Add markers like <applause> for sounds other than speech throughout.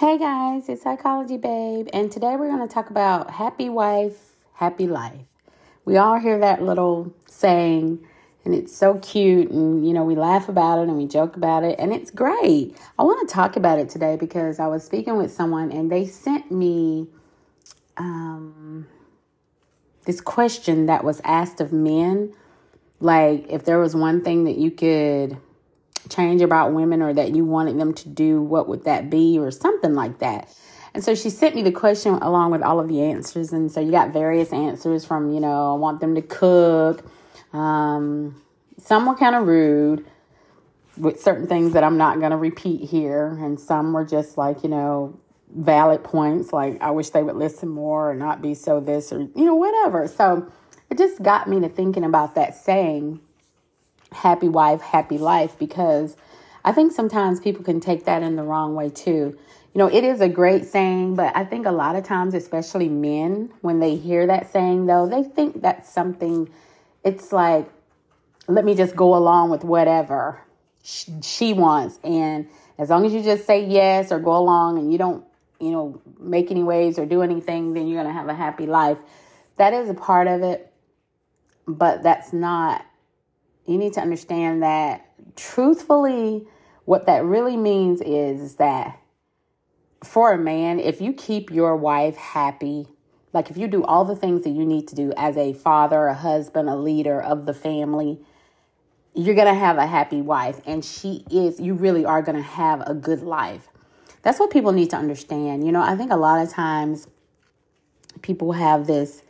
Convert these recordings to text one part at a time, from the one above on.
Hey guys, it's Psychology Babe, and today we're going to talk about happy wife, happy life. We all hear that little saying, and it's so cute, and you know, we laugh about it and we joke about it, and it's great. I want to talk about it today because I was speaking with someone and they sent me um, this question that was asked of men. Like, if there was one thing that you could change about women or that you wanted them to do, what would that be, or something like that. And so she sent me the question along with all of the answers. And so you got various answers from, you know, I want them to cook. Um, some were kind of rude with certain things that I'm not going to repeat here. And some were just like, you know, valid points, like I wish they would listen more or not be so this or, you know, whatever. So it just got me to thinking about that saying happy wife, happy life because I think sometimes people can take that in the wrong way too. You know, it is a great saying, but I think a lot of times, especially men, when they hear that saying, though, they think that's something, it's like, let me just go along with whatever she wants. And as long as you just say yes or go along and you don't, you know, make any waves or do anything, then you're going to have a happy life. That is a part of it, but that's not you need to understand that truthfully, what that really means is that for a man, if you keep your wife happy, like if you do all the things that you need to do as a father, a husband, a leader of the family, you're going to have a happy wife. And she is, you really are going to have a good life. That's what people need to understand. You know, I think a lot of times people have this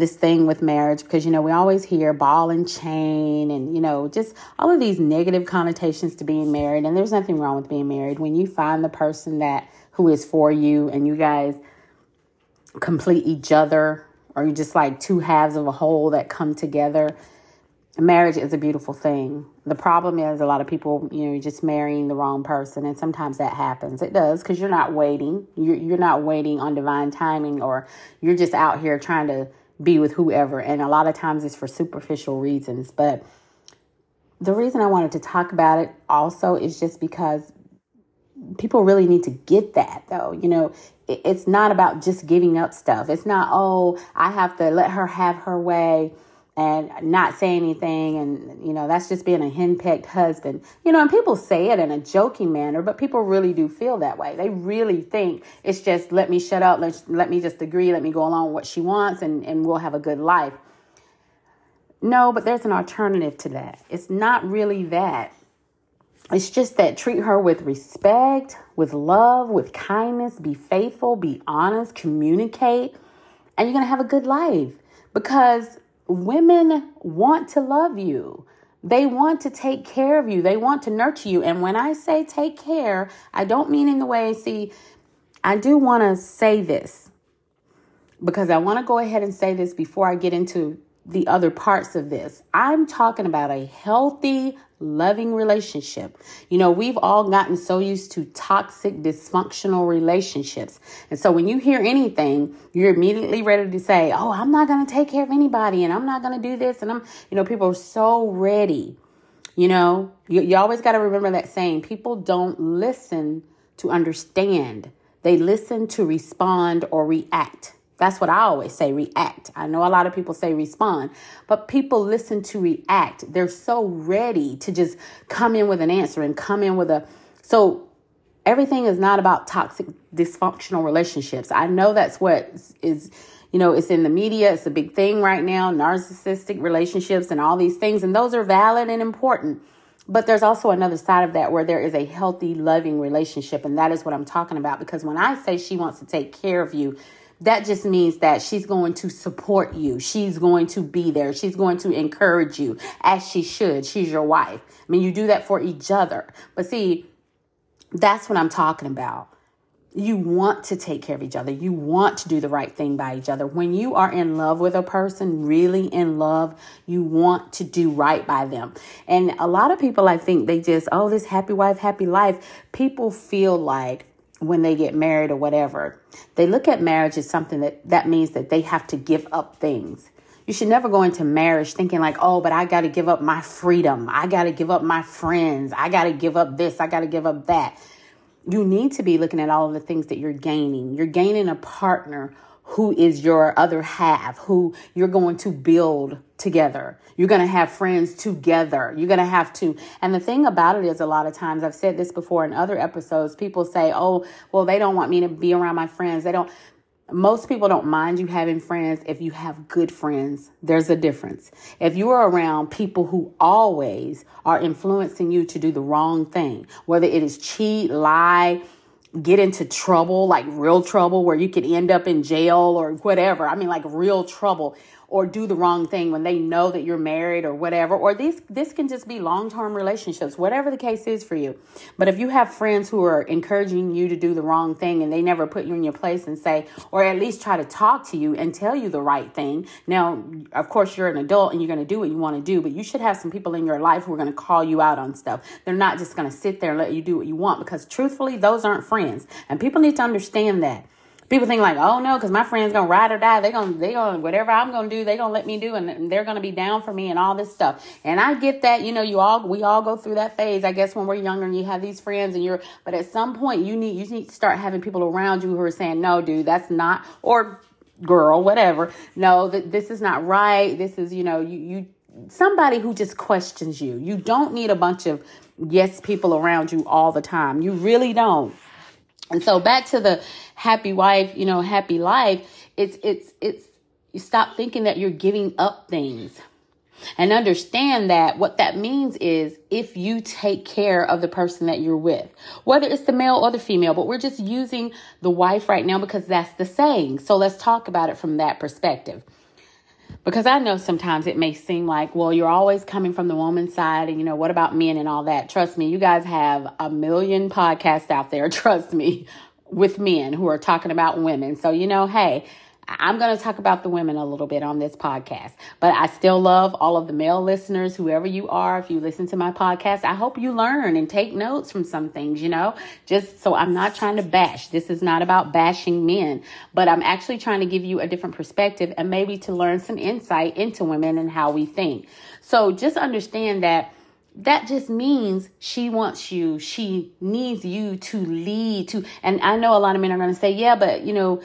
this thing with marriage because you know we always hear ball and chain and you know just all of these negative connotations to being married. And there's nothing wrong with being married. When you find the person that who is for you and you guys complete each other or you just like two halves of a whole that come together marriage is a beautiful thing. The problem is a lot of people you know just marrying the wrong person and sometimes that happens. It does because you're not waiting. You're, you're not waiting on divine timing or you're just out here trying to be with whoever. And a lot of times it's for superficial reasons. But the reason I wanted to talk about it also is just because people really need to get that though. You know, it's not about just giving up stuff. It's not, oh, I have to let her have her way and not say anything and you know that's just being a henpecked husband. You know and people say it in a joking manner but people really do feel that way. They really think it's just let me shut up. Let, let me just agree. Let me go along with what she wants and, and we'll have a good life. No but there's an alternative to that. It's not really that. It's just that treat her with respect with love with kindness be faithful be honest communicate and you're going to have a good life. Because women want to love you. They want to take care of you. They want to nurture you. And when I say take care, I don't mean in the way, see, I do want to say this because I want to go ahead and say this before I get into the other parts of this. I'm talking about a healthy, loving relationship. You know, we've all gotten so used to toxic, dysfunctional relationships. And so when you hear anything, you're immediately ready to say, Oh, I'm not going to take care of anybody and I'm not going to do this. And I'm, you know, people are so ready. You know, you, you always got to remember that saying people don't listen to understand, they listen to respond or react. That's what I always say react. I know a lot of people say respond, but people listen to react. They're so ready to just come in with an answer and come in with a. So everything is not about toxic, dysfunctional relationships. I know that's what is, you know, it's in the media. It's a big thing right now narcissistic relationships and all these things. And those are valid and important. But there's also another side of that where there is a healthy, loving relationship. And that is what I'm talking about. Because when I say she wants to take care of you, that just means that she's going to support you. She's going to be there. She's going to encourage you as she should. She's your wife. I mean, you do that for each other. But see, that's what I'm talking about. You want to take care of each other. You want to do the right thing by each other. When you are in love with a person, really in love, you want to do right by them. And a lot of people, I think, they just, oh, this happy wife, happy life. People feel like, when they get married or whatever. They look at marriage as something that that means that they have to give up things. You should never go into marriage thinking like, "Oh, but I got to give up my freedom. I got to give up my friends. I got to give up this. I got to give up that." you need to be looking at all of the things that you're gaining. You're gaining a partner who is your other half, who you're going to build together. You're going to have friends together. You're going to have to. And the thing about it is, a lot of times, I've said this before in other episodes, people say, oh, well, they don't want me to be around my friends. They don't. Most people don't mind you having friends if you have good friends. There's a difference. If you are around people who always are influencing you to do the wrong thing, whether it is cheat, lie, get into trouble, like real trouble, where you could end up in jail or whatever. I mean, like real trouble or do the wrong thing when they know that you're married or whatever or this this can just be long-term relationships whatever the case is for you. But if you have friends who are encouraging you to do the wrong thing and they never put you in your place and say or at least try to talk to you and tell you the right thing. Now of course you're an adult and you're going to do what you want to do but you should have some people in your life who are going to call you out on stuff. They're not just going to sit there and let you do what you want because truthfully those aren't friends. And people need to understand that people think like, oh no, because my friend's gonna ride or die. They're gonna they gonna whatever I'm gonna do, they gonna let me do, and they're gonna be down for me and all this stuff. And I get that, you know, you all we all go through that phase. I guess when we're younger and you have these friends and you're, but at some point you need you need to start having people around you who are saying, no, dude, that's not or girl, whatever. No, that this is not right. This is you know you you somebody who just questions you. You don't need a bunch of yes people around you all the time. You really don't. And so back to the happy wife, you know, happy life, it's it's it's you stop thinking that you're giving up things. And understand that what that means is if you take care of the person that you're with, whether it's the male or the female, but we're just using the wife right now because that's the saying. So let's talk about it from that perspective. Because I know sometimes it may seem like, well, you're always coming from the woman's side, and you know, what about men and all that? Trust me, you guys have a million podcasts out there. <laughs> Trust me with men who are talking about women. So, you know, hey, I'm going to talk about the women a little bit on this podcast, but I still love all of the male listeners, whoever you are. If you listen to my podcast, I hope you learn and take notes from some things, you know, just so I'm not trying to bash. This is not about bashing men, but I'm actually trying to give you a different perspective and maybe to learn some insight into women and how we think. So just understand that that just means she wants you she needs you to lead to and i know a lot of men are going to say yeah but you know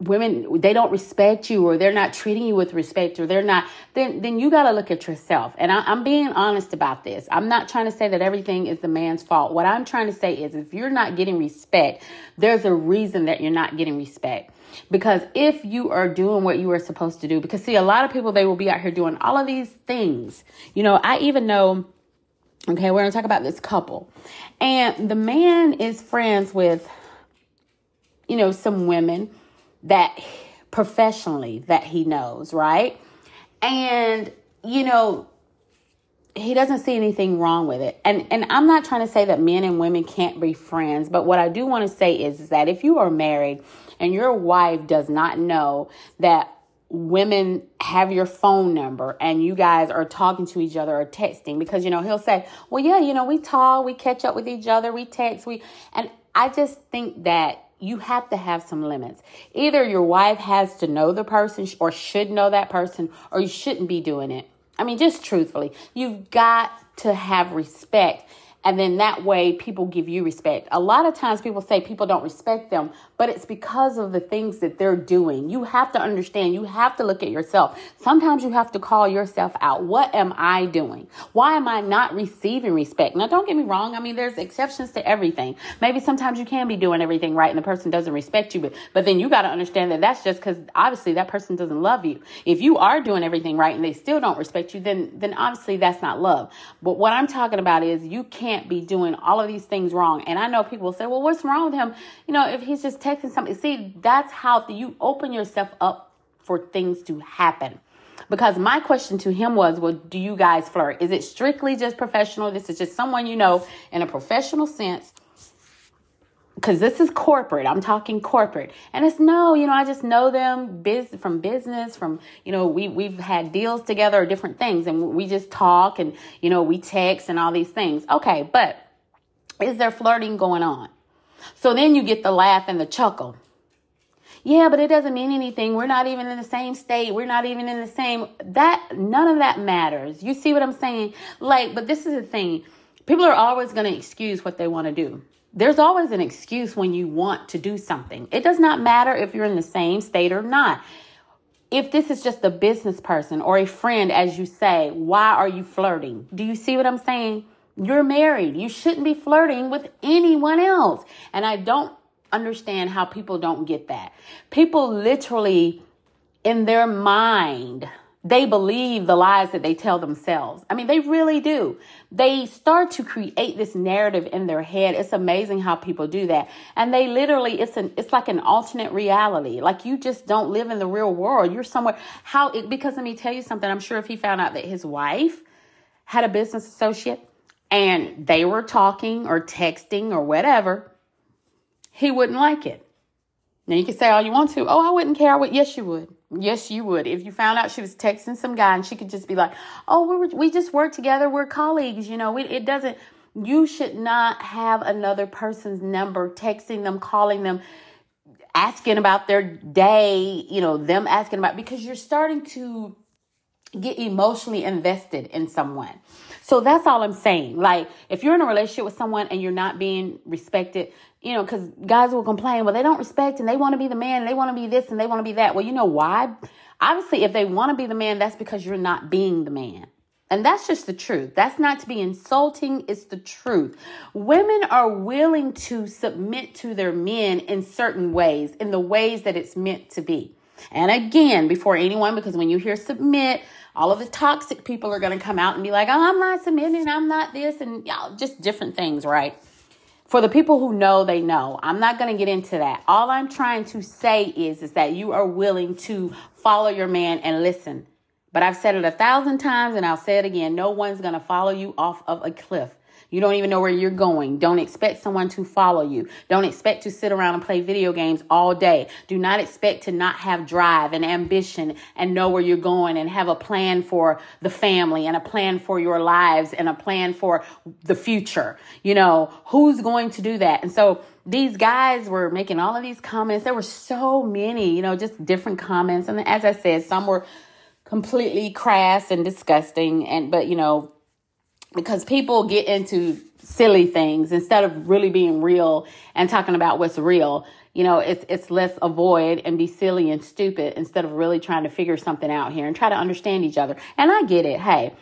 women they don't respect you or they're not treating you with respect or they're not then then you got to look at yourself. And I, i'm being honest about this. I'm not trying to say that everything is the man's fault. What i'm trying to say is if you're not getting respect there's a reason that you're not getting respect. Because if you are doing what you are supposed to do, because see, a lot of people, they will be out here doing all of these things. You know, I even know, okay, we're to talk about this couple. And the man is friends with, you know, some women that professionally that he knows, right? And, you know, he doesn't see anything wrong with it. And and I'm not trying to say that men and women can't be friends, but what I do want to say is, is that if you are married and your wife does not know that women have your phone number and you guys are talking to each other or texting because you know he'll say well yeah you know we talk we catch up with each other we text we and i just think that you have to have some limits. Either your wife has to know the person or should know that person, or you shouldn't be doing it. I mean, just truthfully, you've got to have respect and then that way people give you respect. A lot of times people say people don't respect them, but it's because of the things that they're doing. You have to understand, you have to look at yourself. Sometimes you have to call yourself out. What am I doing? Why am I not receiving respect? Now, don't get me wrong. I mean, there's exceptions to everything. Maybe sometimes you can be doing everything right and the person doesn't respect you, but, but then you got to understand that that's just because obviously that person doesn't love you. If you are doing everything right and they still don't respect you, then, then obviously that's not love. But what I'm talking about is you can't be doing all of these things wrong. And I know people say, well, what's wrong with him? You know, if he's just texting something. See, that's how you open yourself up for things to happen. Because my question to him was, well, do you guys flirt? Is it strictly just professional? This is just someone you know in a professional sense because this is corporate. I'm talking corporate. And it's no, you know, I just know them biz- from business, from, you know, we, we've had deals together or different things and we just talk and, you know, we text and all these things. Okay. But is there flirting going on? So then you get the laugh and the chuckle. Yeah, but it doesn't mean anything. We're not even in the same state. We're not even in the same that none of that matters. You see what I'm saying? Like, but this is the thing. People are always going to excuse what they want to do there's always an excuse when you want to do something. It does not matter if you're in the same state or not. If this is just a business person or a friend, as you say, why are you flirting? Do you see what I'm saying? You're married. You shouldn't be flirting with anyone else. And I don't understand how people don't get that. People literally, in their mind, they believe the lies that they tell themselves. I mean, they really do. They start to create this narrative in their head. It's amazing how people do that. And they literally, it's an, it's like an alternate reality. Like you just don't live in the real world. You're somewhere. How it, because let me tell you something. I'm sure if he found out that his wife had a business associate and they were talking or texting or whatever, he wouldn't like it. Now you can say all you want to. Oh, I wouldn't care. I would. Yes, you would. Yes, you would. If you found out she was texting some guy and she could just be like, "Oh, we were, we just work together. We're colleagues." You know, we, it doesn't. You should not have another person's number, texting them, calling them, asking about their day. You know, them asking about because you're starting to get emotionally invested in someone. So that's all I'm saying. Like, if you're in a relationship with someone and you're not being respected, you know, because guys will complain, well, they don't respect and they want to be the man and they want to be this and they want to be that. Well, you know why? Obviously, if they want to be the man, that's because you're not being the man. And that's just the truth. That's not to be insulting, it's the truth. Women are willing to submit to their men in certain ways, in the ways that it's meant to be. And again, before anyone, because when you hear submit, all of the toxic people are going to come out and be like, oh, I'm not submitting, I'm not this, and y'all, just different things, right? for the people who know they know. I'm not going to get into that. All i'm trying to say is is that you are willing to follow your man and listen. But i've said it a thousand times and i'll say it again. No one's going to follow you off of a cliff you don't even know where you're going. Don't expect someone to follow you. Don't expect to sit around and play video games all day. Do not expect to not have drive and ambition and know where you're going and have a plan for the family and a plan for your lives and a plan for the future. You know, who's going to do that? And so, these guys were making all of these comments. There were so many, you know, just different comments. And as I said, some were completely crass and disgusting. And, but, you know, because people get into silly things instead of really being real and talking about what's real. You know, it's it's less avoid and be silly and stupid instead of really trying to figure something out here and try to understand each other. And I get it. Hey,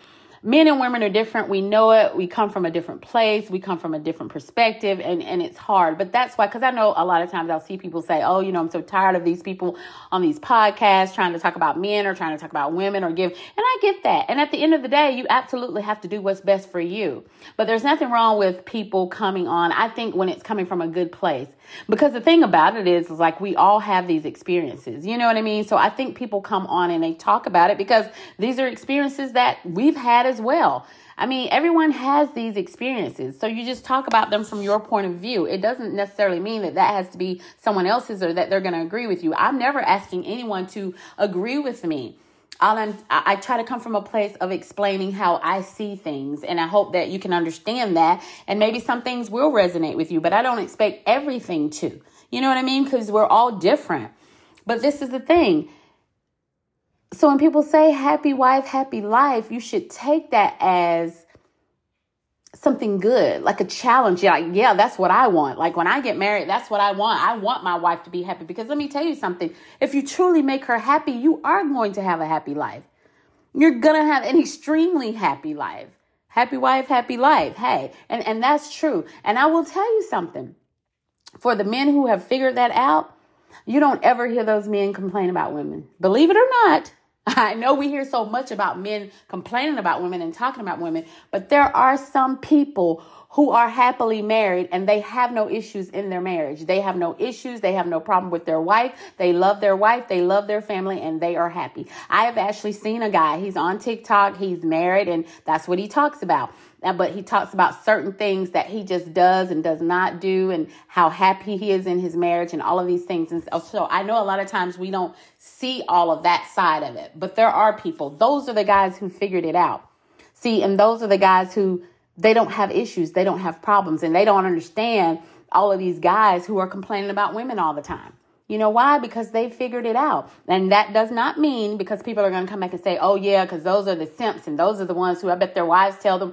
men and women are different. We know it. We come from a different place. We come from a different perspective, and, and it's hard. But that's why, because I know a lot of times I'll see people say, oh, you know, I'm so tired of these people on these podcasts trying to talk about men or trying to talk about women or give. And I get that. And at the end of the day, you absolutely have to do what's best for you. But there's nothing wrong with people coming on, I think, when it's coming from a good place. Because the thing about it is, is like we all have these experiences. You know what I mean? So I think people come on and they talk about it because these are experiences that we've had as well. I mean, everyone has these experiences. So you just talk about them from your point of view. It doesn't necessarily mean that that has to be someone else's or that they're going to agree with you. I'm never asking anyone to agree with me. All I'm, I try to come from a place of explaining how I see things, and I hope that you can understand that. And maybe some things will resonate with you, but I don't expect everything to. You know what I mean? Because we're all different. But this is the thing so when people say happy wife, happy life, you should take that as something good, like a challenge. Yeah, like, yeah, that's what I want. Like when I get married, that's what I want. I want my wife to be happy because let me tell you something. If you truly make her happy, you are going to have a happy life. You're going to have an extremely happy life. Happy wife, happy life. Hey, and, and that's true. And I will tell you something. For the men who have figured that out, you don't ever hear those men complain about women. Believe it or not, I know we hear so much about men complaining about women and talking about women, but there are some people who are happily married and they have no issues in their marriage. They have no issues. They have no problem with their wife. They love their wife. They love their family and they are happy. I have actually seen a guy. He's on TikTok. He's married and that's what he talks about. Uh, but he talks about certain things that he just does and does not do and how happy he is in his marriage and all of these things. And so I know a lot of times we don't see all of that side of it, but there are people. Those are the guys who figured it out. See, and those are the guys who they don't have issues, they don't have problems, and they don't understand all of these guys who are complaining about women all the time. You know why? Because they figured it out. And that does not mean because people are going to come back and say, oh, yeah, because those are the simps and those are the ones who I bet their wives tell them.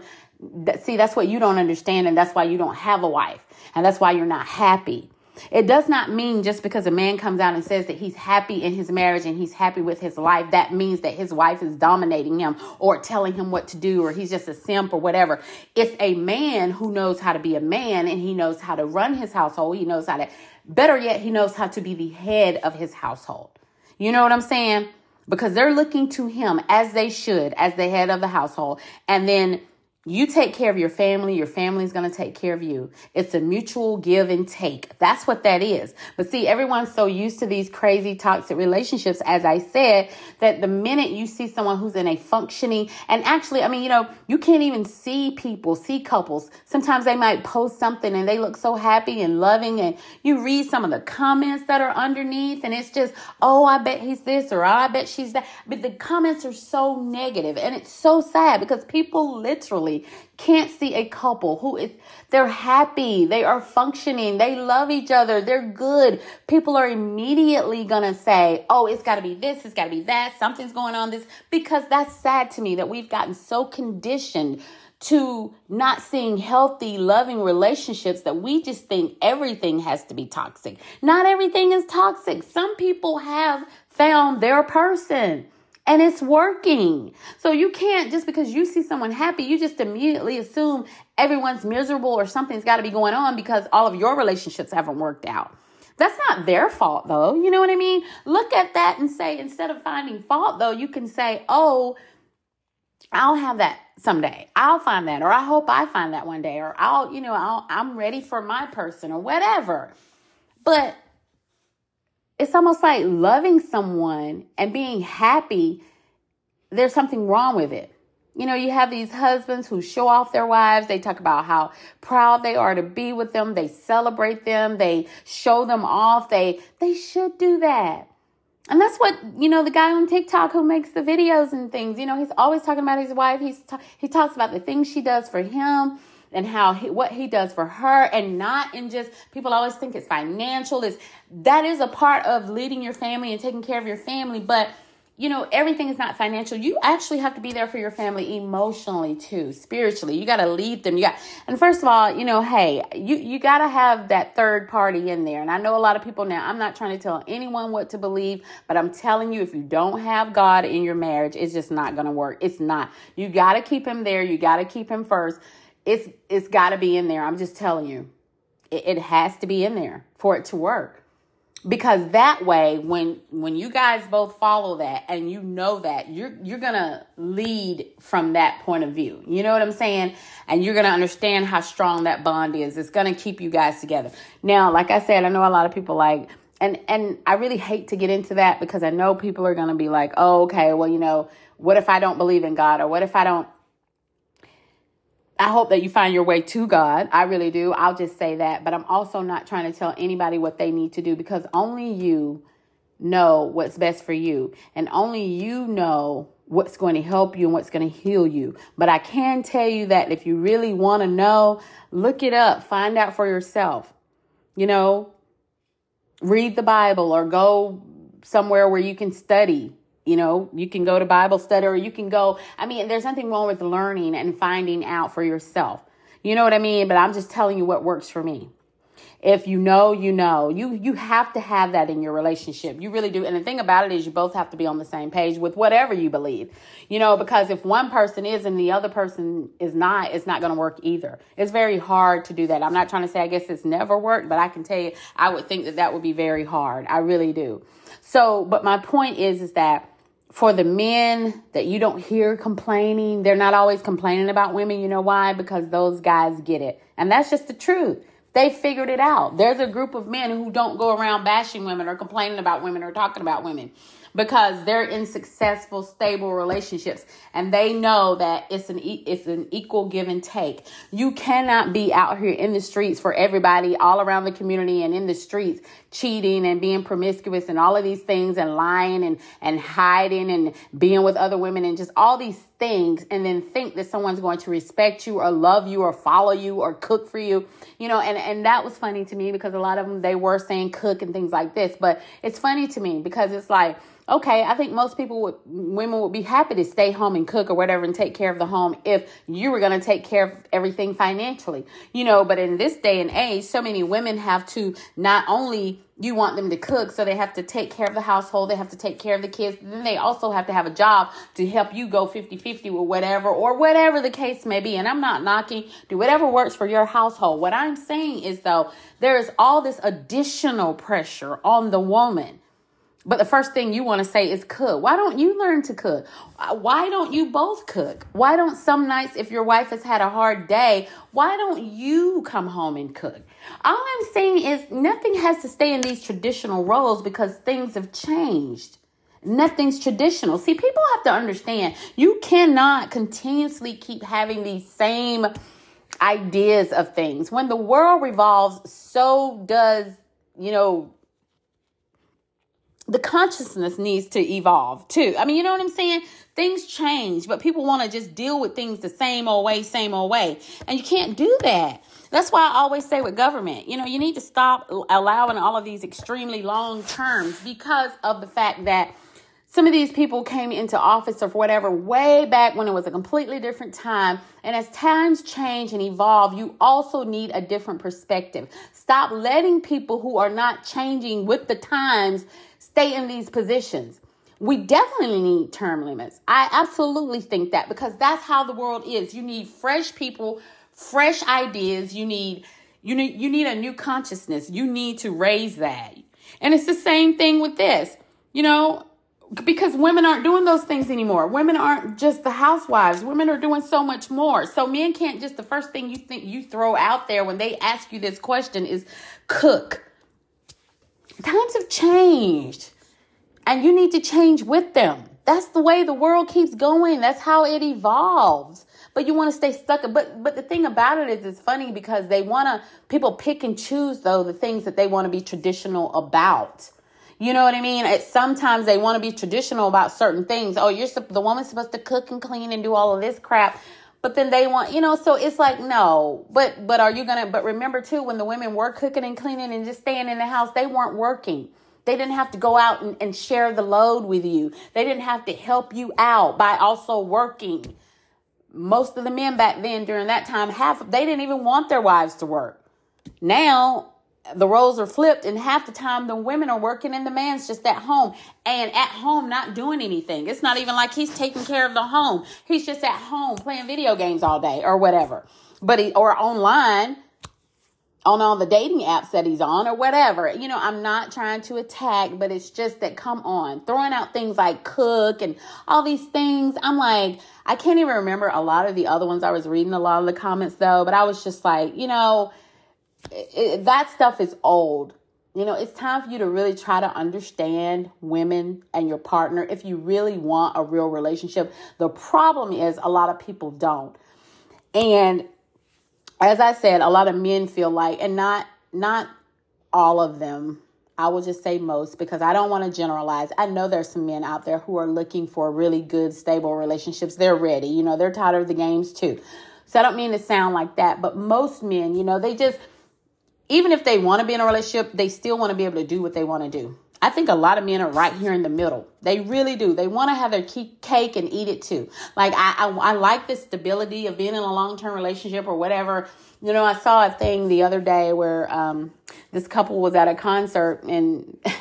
See, that's what you don't understand, and that's why you don't have a wife, and that's why you're not happy. It does not mean just because a man comes out and says that he's happy in his marriage and he's happy with his life, that means that his wife is dominating him or telling him what to do or he's just a simp or whatever. It's a man who knows how to be a man and he knows how to run his household. He knows how to, better yet, he knows how to be the head of his household. You know what I'm saying? Because they're looking to him as they should, as the head of the household. And then you take care of your family, your family's going to take care of you. It's a mutual give and take. That's what that is. But see, everyone's so used to these crazy toxic relationships, as I said, that the minute you see someone who's in a functioning, and actually, I mean, you know, you can't even see people, see couples. Sometimes they might post something and they look so happy and loving, and you read some of the comments that are underneath, and it's just, oh, I bet he's this or oh, I bet she's that. But the comments are so negative, and it's so sad because people literally can't see a couple who is they're happy, they are functioning, they love each other, they're good. People are immediately gonna say, "Oh, it's got to be this, it's got to be that, something's going on this," because that's sad to me that we've gotten so conditioned to not seeing healthy, loving relationships that we just think everything has to be toxic. Not everything is toxic. Some people have found their person and it's working. So you can't just because you see someone happy, you just immediately assume everyone's miserable or something's got to be going on because all of your relationships haven't worked out. That's not their fault though. You know what I mean? Look at that and say instead of finding fault though, you can say, "Oh, I'll have that someday. I'll find that or I hope I find that one day or I'll, you know, I'll, I'm ready for my person or whatever." But it's almost like loving someone and being happy, there's something wrong with it. You know, you have these husbands who show off their wives. They talk about how proud they are to be with them. They celebrate them. They show them off. They they should do that. And that's what, you know, the guy on TikTok who makes the videos and things, you know, he's always talking about his wife. He's he talks about the things she does for him and how he, what he does for her and not in just people always think it's financial is that is a part of leading your family and taking care of your family but you know everything is not financial. You actually have to be there for your family emotionally too spiritually. You got to lead them. You got and first of all you know hey you you got to have that third party in there. And i know a lot of people now i'm not trying to tell anyone what to believe but i'm telling you if you don't have god in your marriage it's just not going to work. It's not. You got to keep him there. You got to keep him first it's it's got to be in there. I'm just telling you, it, it has to be in there for it to work. Because that way, when when you guys both follow that and you know that, you're you're gonna lead from that point of view. You know what I'm saying? And you're gonna understand how strong that bond is. It's gonna keep you guys together. Now, like I said, I know a lot of people like and and I really hate to get into that because I know people are going to be like, "Oh, okay, well, you know, what if I don't believe in God or what if I don't I hope that you find your way to God. I really do. I'll just say that. But I'm also not trying to tell anybody what they need to do because only you know what's best for you. And only you know what's going to help you and what's going to heal you. But I can tell you that if you really want to know, look it up, find out for yourself. You know, read the Bible or go somewhere where you can study you know, you can go to Bible study or you can go. I mean, there's nothing wrong with learning and finding out for yourself. You know what I mean? But I'm just telling you what works for me. If you know, you know. You you have to have that in your relationship. You really do. And the thing about it is you both have to be on the same page with whatever you believe. You know, because if one person is and the other person is not, it's not going to work either. It's very hard to do that. I'm not trying to say I guess it's never worked, but I can tell you I would think that that would be very hard. I really do. So, but my point is is that for the men that you don't hear complaining, they're not always complaining about women. You know why? Because those guys get it. And that's just the truth. They figured it out. There's a group of men who don't go around bashing women or complaining about women or talking about women because they're in successful, stable relationships and they know that it's an it's an equal give and take. You cannot be out here in the streets for everybody all around the community and in the streets cheating and being promiscuous and all of these things and lying and and hiding and being with other women and just all these things and then think that someone's going to respect you or love you or follow you or cook for you you know and and that was funny to me because a lot of them they were saying cook and things like this but it's funny to me because it's like okay, I think most people would, women would be happy to stay home and cook or whatever and take care of the home if you were going to take care of everything financially, you know. But in this day and age, so many women have to not only you want them to cook, so they have to take care of the household, they have to take care of the kids, then they also have to have a job to help you go 50 50 or whatever, or whatever the case may be. And I'm not knocking, do whatever works for your household. What I'm saying is, though, there is all this additional pressure on the woman but the first thing you want to say is cook. Why don't you learn to cook? Why don't you both cook? Why don't some nights, if your wife has had a hard day, why don't you come home and cook? All I'm saying is nothing has to stay in these traditional roles because things have changed. Nothing's traditional. See, people have to understand you cannot continuously keep having these same ideas of things. When the world revolves, so does, you know, the consciousness needs to evolve too. I mean, you know what I'm saying? Things change, but people want to just deal with things the same old way, same old way. And you can't do that. That's why I always say with government, you know, you need to stop allowing all of these extremely long terms because of the fact that some of these people came into office or whatever way back when it was a completely different time. And as times change and evolve, you also need a different perspective. Stop letting people who are not changing with the times stay in these positions. We definitely need term limits. I absolutely think that because that's how the world is. You need fresh people, fresh ideas. You need you need you need a new consciousness. You need to raise that. And it's the same thing with this. You know, because women aren't doing those things anymore. Women aren't just the housewives. Women are doing so much more. So men can't just the first thing you think you throw out there when they ask you this question is cook. Times have changed. And you need to change with them. That's the way the world keeps going. That's how it evolves. But you want to stay stuck. But but the thing about it is it's funny because they want to people pick and choose though the things that they want to be traditional about. You know what I mean? It, sometimes they want to be traditional about certain things. Oh, you're the woman's supposed to cook and clean and do all of this crap. But then they want, you know, so it's like no. But but are you gonna? But remember too, when the women were cooking and cleaning and just staying in the house, they weren't working. They didn't have to go out and, and share the load with you. They didn't have to help you out by also working. Most of the men back then during that time, half they didn't even want their wives to work. Now the roles are flipped and half the time the women are working and the man's just at home and at home not doing anything. It's not even like he's taking care of the home. He's just at home playing video games all day or whatever. But he or online on all the dating apps that he's on or whatever. You know i'm not trying to attack but it's just that come on throwing out things like cook and all these things. I'm like i can't even remember a lot of the other ones i was reading a lot of the comments though but i was just like you know it, that stuff is old. You know, it's time for you to really try to understand women and your partner if you really want a real relationship. The problem is a lot of people don't. And as I said, a lot of men feel like and not not all of them. I will just say most because I don't want to generalize. I know there's some men out there who are looking for really good, stable relationships. They're ready. You know, they're tired of the games too. So I don't mean to sound like that, but most men, you know, they just even if they want to be in a relationship, they still want to be able to do what they want to do. I think a lot of men are right here in the middle. They really do. They want to have their cake and eat it too. Like I, I, I like the stability of being in a long term relationship or whatever. You know, I saw a thing the other day where um, this couple was at a concert and. <laughs>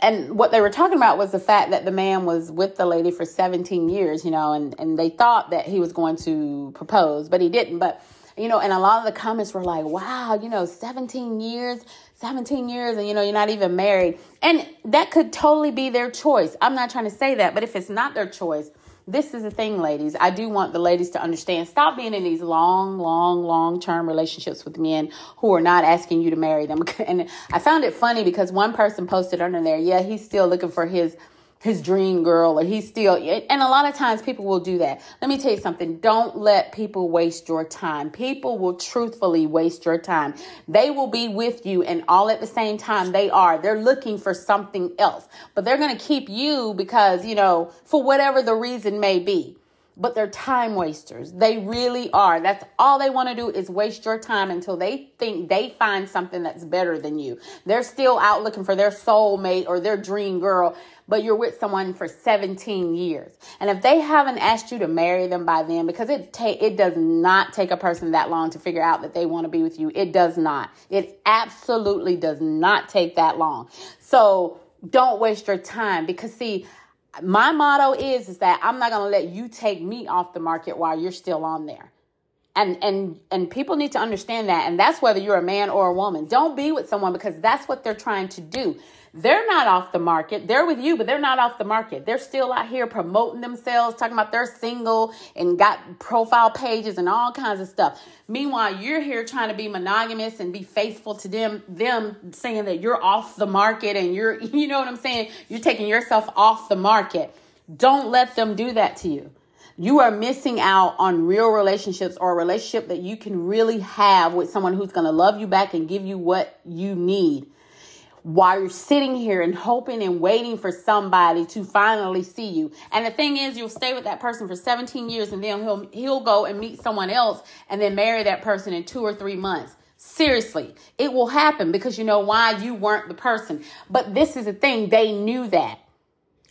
and what they were talking about was the fact that the man was with the lady for 17 years, you know, and, and they thought that he was going to propose, but he didn't. But you know, and a lot of the comments were like, wow, you know, 17 years, 17 years, and you know, you're not even married. And that could totally be their choice. I'm not trying to say that, but if it's not their choice, this is the thing, ladies. I do want the ladies to understand. Stop being in these long, long, long term relationships with men who are not asking you to marry them. <laughs> And I found it funny because one person posted under there, yeah, he's still looking for his his dream girl or he's still and a lot of times people will do that. Let me tell you something. Don't let people waste your time. People will truthfully waste your time. They will be with you and all at the same time they are. They're looking for something else but they're going to keep you because you know for whatever the reason may be but they're time wasters. They really are. That's all they want to do is waste your time until they think they find something that's better than you. They're still out looking for their soulmate or their dream girl, but you're with someone for 17 years. And if they haven't asked you to marry them by then, because it ta- it does not take a person that long to figure out that they want to be with you. It does not. It absolutely does not take that long. So don't waste your time because see, my motto is is that I'm not going to let you take me off the market while you're still on there. And and and people need to understand that and that's whether you're a man or a woman. Don't be with someone because that's what they're trying to do. They're not off the market. They're with you, but they're not off the market. They're still out here promoting themselves, talking about they're single and got profile pages and all kinds of stuff. Meanwhile, you're here trying to be monogamous and be faithful to them, them saying that you're off the market and you're, <laughs> you know what I'm saying? You're taking yourself off the market. Don't let them do that to you. You are missing out on real relationships or a relationship that you can really have with someone who's going to love you back and give you what you need while you're sitting here and hoping and waiting for somebody to finally see you. And the thing is, you'll stay with that person for 17 years and then he'll he'll go and meet someone else and then marry that person in 2 or 3 months. Seriously, it will happen because you know why you weren't the person. But this is the thing, they knew that.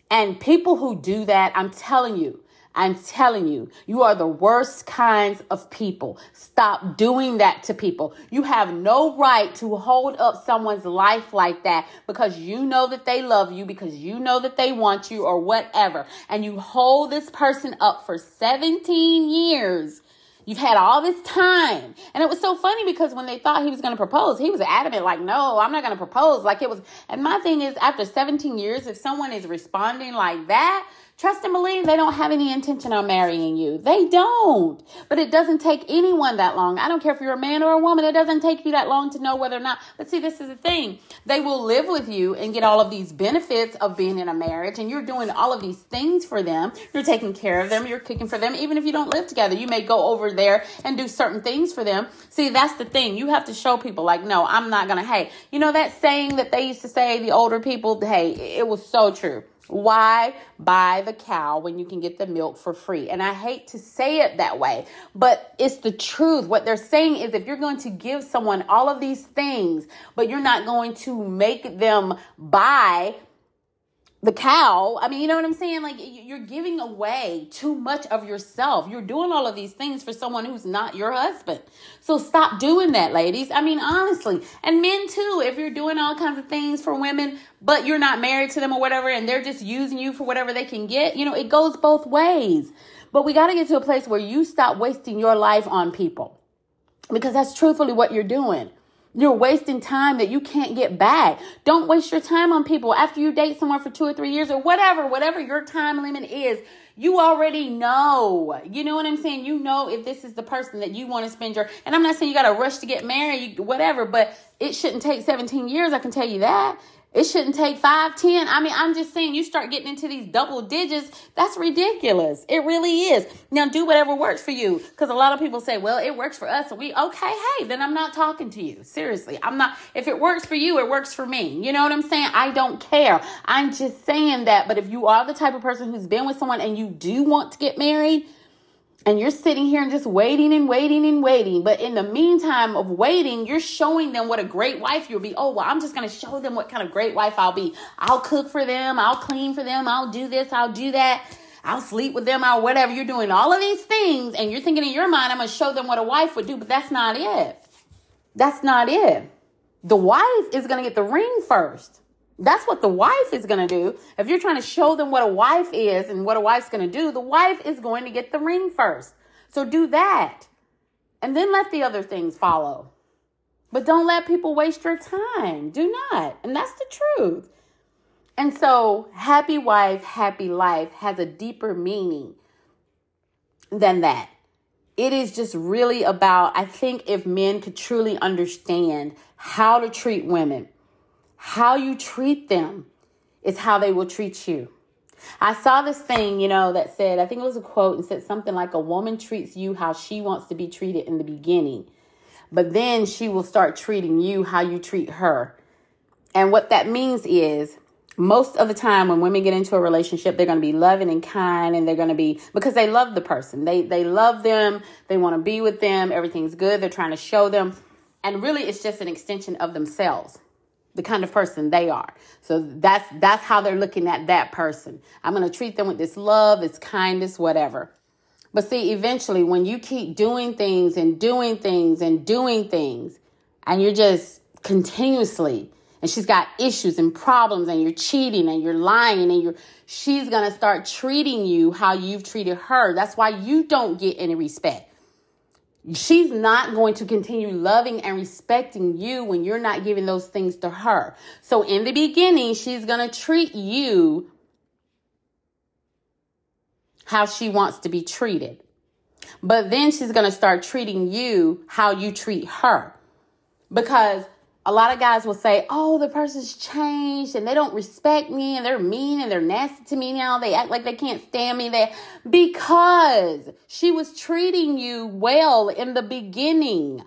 And people who do that, I'm telling you, I'm telling you, you are the worst kinds of people. Stop doing that to people. You have no right to hold up someone's life like that because you know that they love you, because you know that they want you, or whatever. And you hold this person up for 17 years. You've had all this time. And it was so funny because when they thought he was going to propose, he was adamant, like, no, I'm not going to propose. Like it was. And my thing is, after 17 years, if someone is responding like that, Trust and believe they don't have any intention on marrying you. They don't. But it doesn't take anyone that long. I don't care if you're a man or a woman. It doesn't take you that long to know whether or not. But see, this is the thing. They will live with you and get all of these benefits of being in a marriage and you're doing all of these things for them. You're taking care of them. You're cooking for them. Even if you don't live together, you may go over there and do certain things for them. See, that's the thing. You have to show people like, no, I'm not going to, hey, you know that saying that they used to say, the older people, hey, it was so true why buy the cow when you can get the milk for free? And I hate to say it that way, but it's the truth. What they're saying is if you're going to give someone all of these things, but you're not going to make them buy the cow. I mean, you know what I'm saying? Like you're giving away too much of yourself. You're doing all of these things for someone who's not your husband. So stop doing that, ladies. I mean, honestly. And men too, if you're doing all kinds of things for women, but you're not married to them or whatever, and they're just using you for whatever they can get, you know, it goes both ways. But we got to get to a place where you stop wasting your life on people because that's truthfully what you're doing. You're wasting time that you can't get back. Don't waste your time on people after you date someone for two or three years or whatever, whatever your time limit is. You already know. You know what I'm saying? You know if this is the person that you want to spend your, and I'm not saying you got to rush to get married, whatever, but it shouldn't take 17 years. I can tell you that. It shouldn't take five, ten. I mean, I'm just saying you start getting into these double digits. That's ridiculous. It really is. Now do whatever works for you. Because a lot of people say, well, it works for us. We, okay, hey, then I'm not talking to you. Seriously. I'm not, if it works for you, it works for me. You know what I'm saying? I don't care. I'm just saying that. But if you are the type of person who's been with someone and you do want to get married, and you're sitting here and just waiting and waiting and waiting. But in the meantime of waiting, you're showing them what a great wife you'll be. Oh, well, I'm just going to show them what kind of great wife I'll be. I'll cook for them. I'll clean for them. I'll do this. I'll do that. I'll sleep with them. I'll whatever. You're doing all of these things and you're thinking in your mind, I'm going to show them what a wife would do. But that's not it. That's not it. The wife is going to get the ring first. That's what the wife is going to do. If you're trying to show them what a wife is and what a wife's going to do, the wife is going to get the ring first. So do that. And then let the other things follow. But don't let people waste your time. Do not. And that's the truth. And so, happy wife, happy life has a deeper meaning than that. It is just really about, I think, if men could truly understand how to treat women how you treat them is how they will treat you. I saw this thing, you know, that said, I think it was a quote and said something like a woman treats you how she wants to be treated in the beginning, but then she will start treating you how you treat her. And what that means is most of the time when women get into a relationship they're going to be loving and kind and they're going to be because they love the person. They they love them. They want to be with them. Everything's good. They're trying to show them. And really it's just an extension of themselves the kind of person they are. So that's that's how they're looking at that person. I'm going to treat them with this love this kindness whatever. But see eventually when you keep doing things and doing things and doing things and you're just continuously and she's got issues and problems and you're cheating and you're lying and you're she's going to start treating you how you've treated her. That's why you don't get any respect she's not going to continue loving and respecting you when you're not giving those things to her. So in the beginning she's going to treat you how she wants to be treated. But then she's going to start treating you how you treat her. Because a lot of guys will say, "Oh, the person's changed and they don't respect me and they're mean and they're nasty to me now. They act like they can't stand me." There because she was treating you well in the beginning.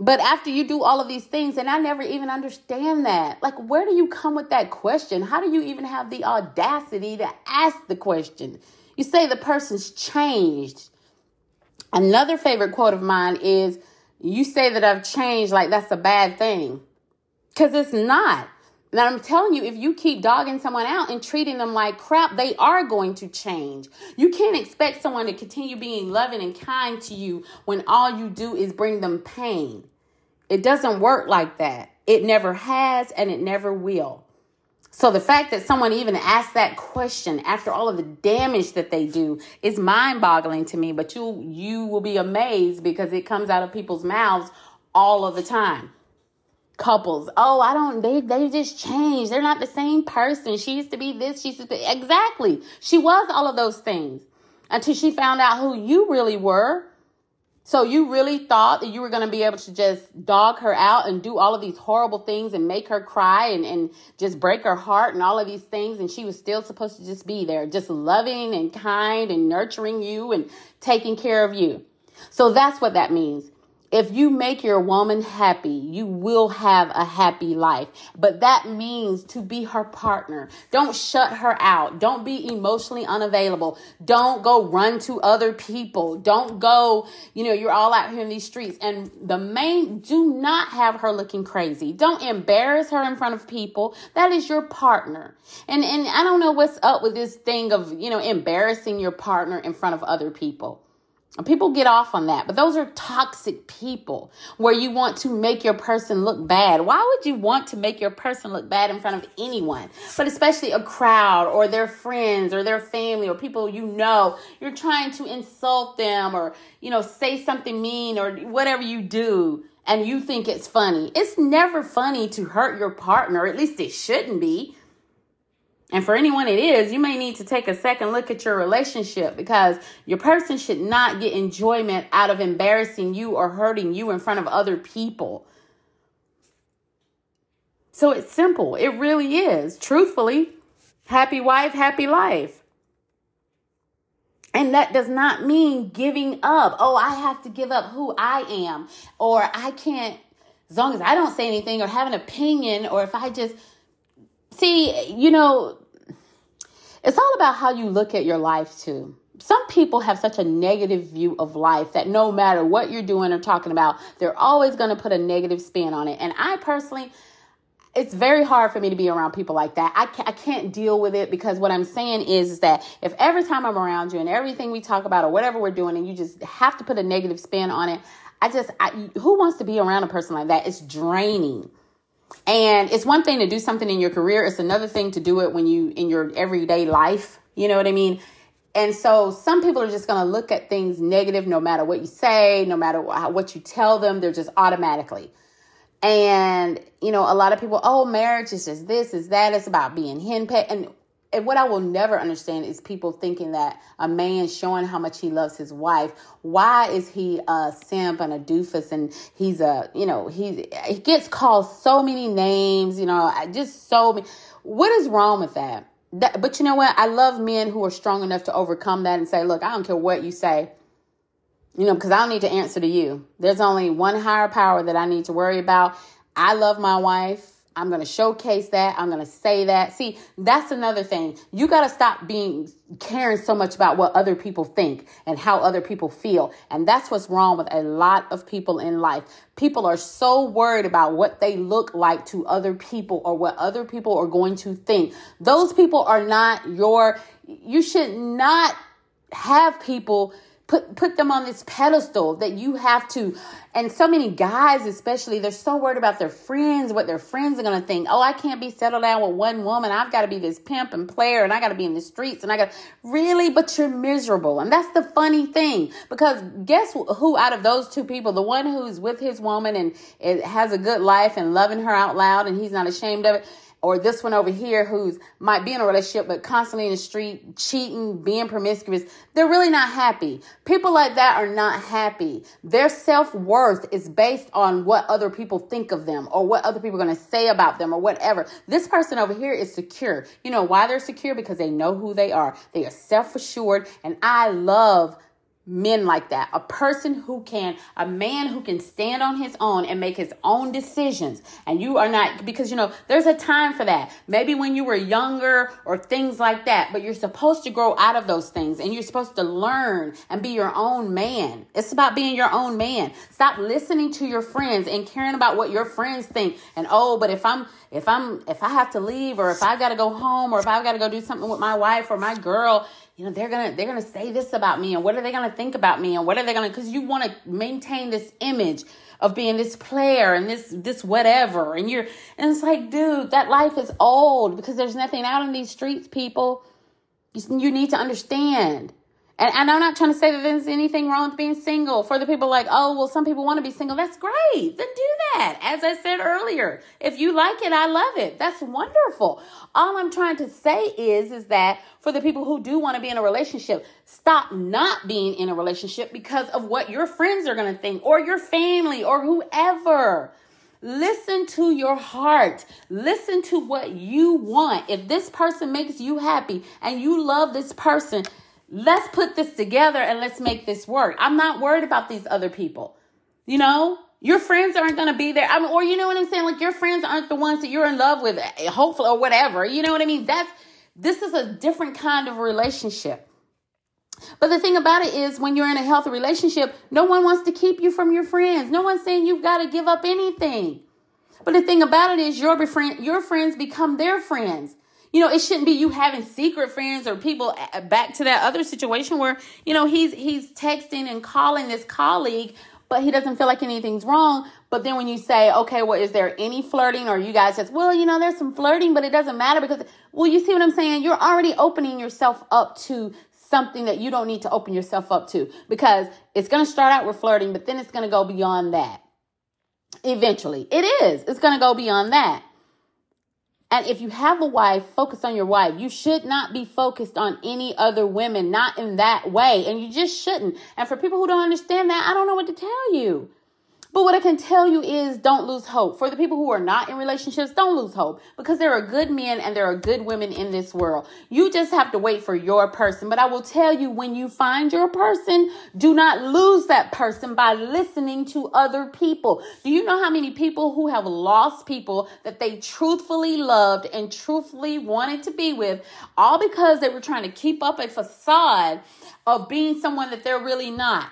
But after you do all of these things, and I never even understand that. Like, where do you come with that question? How do you even have the audacity to ask the question? You say the person's changed. Another favorite quote of mine is you say that I've changed like that's a bad thing. Because it's not. And I'm telling you, if you keep dogging someone out and treating them like crap, they are going to change. You can't expect someone to continue being loving and kind to you when all you do is bring them pain. It doesn't work like that. It never has and it never will. So the fact that someone even asked that question after all of the damage that they do is mind-boggling to me, but you you will be amazed because it comes out of people's mouths all of the time. Couples, oh, I don't they they just changed. They're not the same person. She used to be this, she used to be exactly. She was all of those things until she found out who you really were so you really thought that you were going to be able to just dog her out and do all of these horrible things and make her cry and, and just break her heart and all of these things. And she was still supposed to just be there, just loving and kind and nurturing you and taking care of you. So that's what that means. If you make your woman happy, you will have a happy life. But that means to be her partner. Don't shut her out. Don't be emotionally unavailable. Don't go run to other people. Don't go, you know, you're all out here in these streets. And the main, do not have her looking crazy. Don't embarrass her in front of people. That is your partner. And, and I don't know what's up with this thing of, you know, embarrassing your partner in front of other people. People get off on that, but those are toxic people where you want to make your person look bad. Why would you want to make your person look bad in front of anyone, but especially a crowd or their friends or their family or people you know? You're trying to insult them or, you know, say something mean or whatever you do and you think it's funny. It's never funny to hurt your partner, at least it shouldn't be. And for anyone it is, you may need to take a second look at your relationship because your person should not get enjoyment out of embarrassing you or hurting you in front of other people. So it's simple. It really is. Truthfully, happy wife, happy life. And that does not mean giving up. Oh, I have to give up who I am, or I can't, as long as I don't say anything or have an opinion, or if I just see, you know, it's all about how you look at your life, too. Some people have such a negative view of life that no matter what you're doing or talking about, they're always going to put a negative spin on it. And I personally, it's very hard for me to be around people like that. I can't, I can't deal with it because what I'm saying is, is that if every time I'm around you and everything we talk about or whatever we're doing and you just have to put a negative spin on it, I just, I, who wants to be around a person like that? It's draining. And it's one thing to do something in your career, it's another thing to do it when you in your everyday life. You know what I mean? And so some people are just going to look at things negative no matter what you say, no matter what you tell them, they're just automatically. And, you know, a lot of people, oh, marriage is just this, is that, it's about being henpecked. And and what I will never understand is people thinking that a man showing how much he loves his wife, why is he a simp and a doofus and he's a, you know, he's he gets called so many names, you know, just so many. What is wrong with that? that? But you know what? I love men who are strong enough to overcome that and say, look, I don't care what you say. You know, because I don't need to answer to you. There's only one higher power that I need to worry about. I love my wife. I'm going to showcase that. I'm going to say that. See, that's another thing. You got to stop being caring so much about what other people think and how other people feel. And that's what's wrong with a lot of people in life. People are so worried about what they look like to other people or what other people are going to think. Those people are not your, you should not have people put put them on this pedestal that you have to and so many guys especially they're so worried about their friends what their friends are going to think. Oh i can't be settled down with one woman. I've got to be this pimp and player and i got to be in the streets and i got really? But you're miserable and that's the funny thing because guess who out of those two people the one who's with his woman and it has a good life and loving her out loud and he's not ashamed of it or this one over here who's might be in a relationship but constantly in the street cheating being promiscuous they're really not happy. People like that are not happy. Their self-worth is based on what other people think of them or what other people are going to say about them or whatever. This person over here is secure. You know why they're secure? Because they know who they are. They are self-assured and i love men like that. A person who can, a man who can stand on his own and make his own decisions. And you are not, because you know, there's a time for that. Maybe when you were younger or things like that, but you're supposed to grow out of those things and you're supposed to learn and be your own man. It's about being your own man. Stop listening to your friends and caring about what your friends think. And oh, but if I'm, if I'm, if I have to leave or if I got to go home or if I've got to go do something with my wife or my girl, you know they're gonna they're gonna say this about me and what are they gonna think about me and what are they gonna because you want to maintain this image of being this player and this this whatever and you're and it's like dude that life is old because there's nothing out in these streets people. You, you need to understand and, and I'm not trying to say that there's anything wrong with being single. For the people like, oh, well, some people want to be single. That's great. Then do that. As I said earlier, if you like it, I love it. That's wonderful. All I'm trying to say is, is that for the people who do want to be in a relationship, stop not being in a relationship because of what your friends are going to think or your family or whoever. Listen to your heart. Listen to what you want. If this person makes you happy and you love this person, let's put this together and let's make this work. I'm not worried about these other people. You know, your friends aren't going to be there. I mean, or you know what I'm saying? Like your friends aren't the ones that you're in love with, eh, hopefully, or whatever. You know what I mean? That's, this is a different kind of relationship. But the thing about it is, when you're in a healthy relationship, no one wants to keep you from your friends. No one's saying you've got to give up anything. But the thing about it is, your, befriend, your friends become their friends. You know, it shouldn't be you having secret friends or people back to that other situation where, you know, he's he's texting and calling this colleague, but he doesn't feel like anything's wrong. But then when you say, okay, well, is there any flirting or you guys just, well, you know, there's some flirting, but it doesn't matter because, well, you see what I'm saying? You're already opening yourself up to something that you don't need to open yourself up to because it's going to start out with flirting, but then it's going to go beyond that. Eventually, it is. It's going to go beyond that. And if you have a wife, focus on your wife. You should not be focused on any other women, not in that way. And you just shouldn't. And for people who don't understand that, I don't know what to tell you. But what I can tell you is don't lose hope. For the people who are not in relationships, don't lose hope because there are good men and there are good women in this world. You just have to wait for your person. But I will tell you when you find your person, do not lose that person by listening to other people. Do you know how many people who have lost people that they truthfully loved and truthfully wanted to be with, all because they were trying to keep up a facade of being someone that they're really not?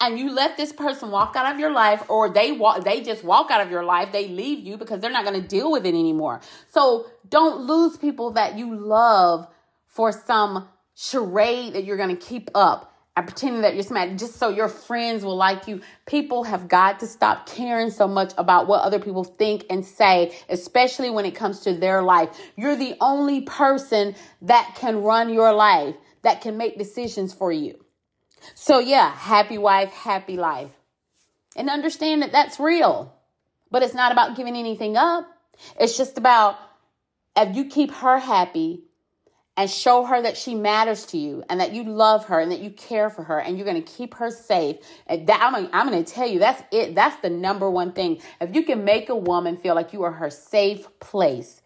And you let this person walk out of your life or they walk they just walk out of your life they leave you because they're not going to deal with it anymore. So don't lose people that you love for some charade that you're going to keep up and pretending that you're smart just so your friends will like you. People have got to stop caring so much about what other people think and say especially when it comes to their life. You're the only person that can run your life that can make decisions for you so, yeah, happy wife, happy life. And understand that that's real. But it's not about giving anything up. It's just about if you keep her happy and show her that she matters to you and that you love her and that you care for her and you're going to keep her safe. And that, I'm, I'm going to tell you, that's it. That's the number one thing. If you can make a woman feel like you are her safe place,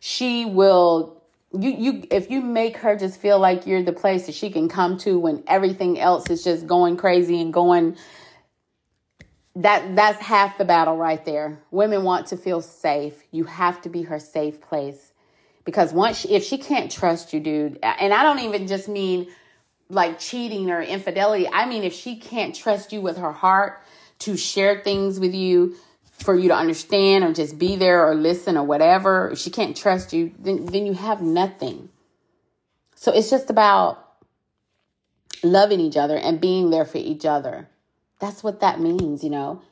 she will you you if you make her just feel like you're the place that she can come to when everything else is just going crazy and going that that's half the battle right there. Women want to feel safe. You have to be her safe place. Because once she, if she can't trust you, dude, and I don't even just mean like cheating or infidelity. I mean if she can't trust you with her heart to share things with you, for you to understand or just be there or listen or whatever, if she can't trust you, then, then you have nothing. So it's just about loving each other and being there for each other. That's what that means, you know.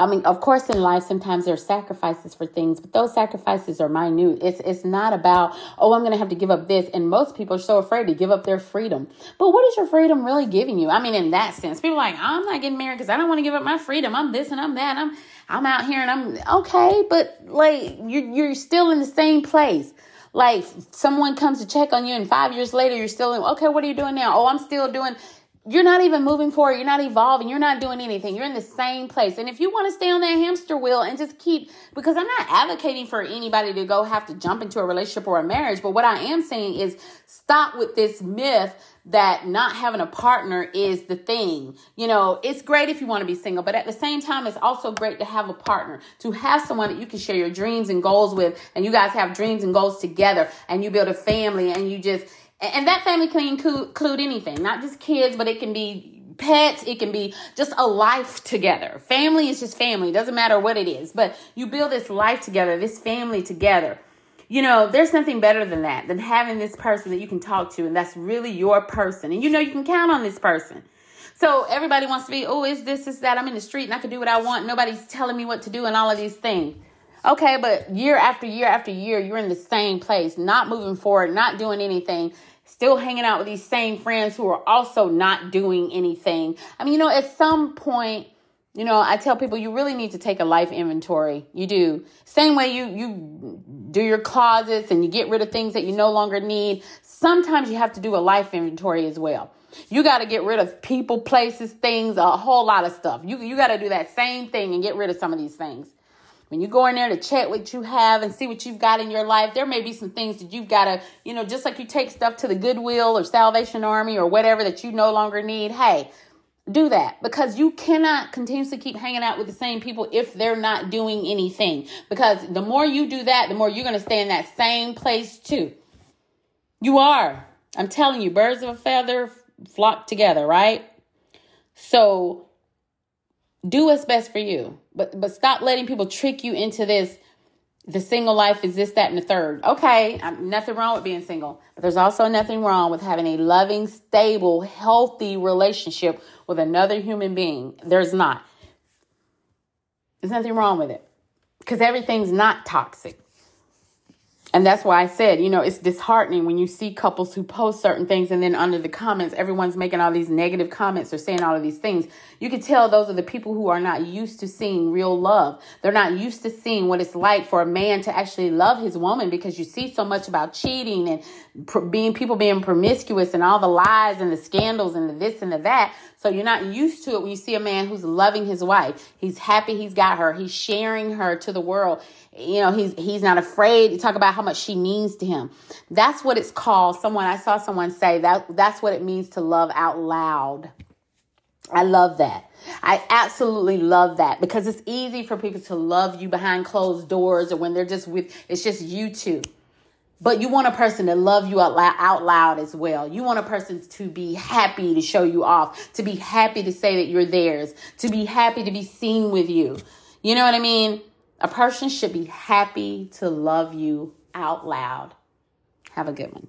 I mean, of course, in life, sometimes there are sacrifices for things, but those sacrifices are minute. It's it's not about, oh, I'm going to have to give up this. And most people are so afraid to give up their freedom. But what is your freedom really giving you? I mean, in that sense, people like, I'm not getting married because I don't want to give up my freedom. I'm this and I'm that. I'm I'm out here and I'm okay, but like you're you're still in the same place. Like someone comes to check on you, and five years later, you're still in. Okay, what are you doing now? Oh, I'm still doing you're not even moving forward. You're not evolving. You're not doing anything. You're in the same place. And if you want to stay on that hamster wheel and just keep, because I'm not advocating for anybody to go have to jump into a relationship or a marriage, but what I am saying is stop with this myth that not having a partner is the thing. You know, it's great if you want to be single, but at the same time, it's also great to have a partner, to have someone that you can share your dreams and goals with, and you guys have dreams and goals together, and you build a family, and you just, and that family can include anything, not just kids, but it can be pets. It can be just a life together. Family is just family. It doesn't matter what it is, but you build this life together, this family together. You know, there's nothing better than that, than having this person that you can talk to and that's really your person. And you know, you can count on this person. So everybody wants to be, oh, is this, is that? I'm in the street and I can do what I want. Nobody's telling me what to do and all of these things. Okay, but year after year after year, you're in the same place, not moving forward, not doing anything still hanging out with these same friends who are also not doing anything. I mean, you know, at some point, you know, I tell people you really need to take a life inventory. You do. Same way you you do your closets and you get rid of things that you no longer need. Sometimes you have to do a life inventory as well. You got to get rid of people, places, things, a whole lot of stuff. You you got to do that same thing and get rid of some of these things. When you go in there to check what you have and see what you've got in your life, there may be some things that you've got to, you know, just like you take stuff to the Goodwill or Salvation Army or whatever that you no longer need. Hey, do that because you cannot continuously keep hanging out with the same people if they're not doing anything. Because the more you do that, the more you're going to stay in that same place too. You are. I'm telling you, birds of a feather flock together, right? So do what's best for you but but stop letting people trick you into this the single life is this that and the third. Okay nothing wrong with being single but there's also nothing wrong with having a loving stable healthy relationship with another human being. There's not. There's nothing wrong with it because everything's not toxic and that's why I said, you know, it's disheartening when you see couples who post certain things and then under the comments, everyone's making all these negative comments or saying all of these things. You can tell those are the people who are not used to seeing real love. They're not used to seeing what it's like for a man to actually love his woman because you see so much about cheating and pr- being people being promiscuous and all the lies and the scandals and the this and the that. So you're not used to it when you see a man who's loving his wife. He's happy he's got her. He's sharing her to the world you know he's he's not afraid to talk about how much she means to him that's what it's called someone i saw someone say that that's what it means to love out loud i love that i absolutely love that because it's easy for people to love you behind closed doors or when they're just with it's just you two but you want a person to love you out loud, out loud as well. You want a person to be happy to show you off, to be happy to say that you're theirs, to be happy to be seen with you. You know what I mean? A person should be happy to love you out loud. Have a good one.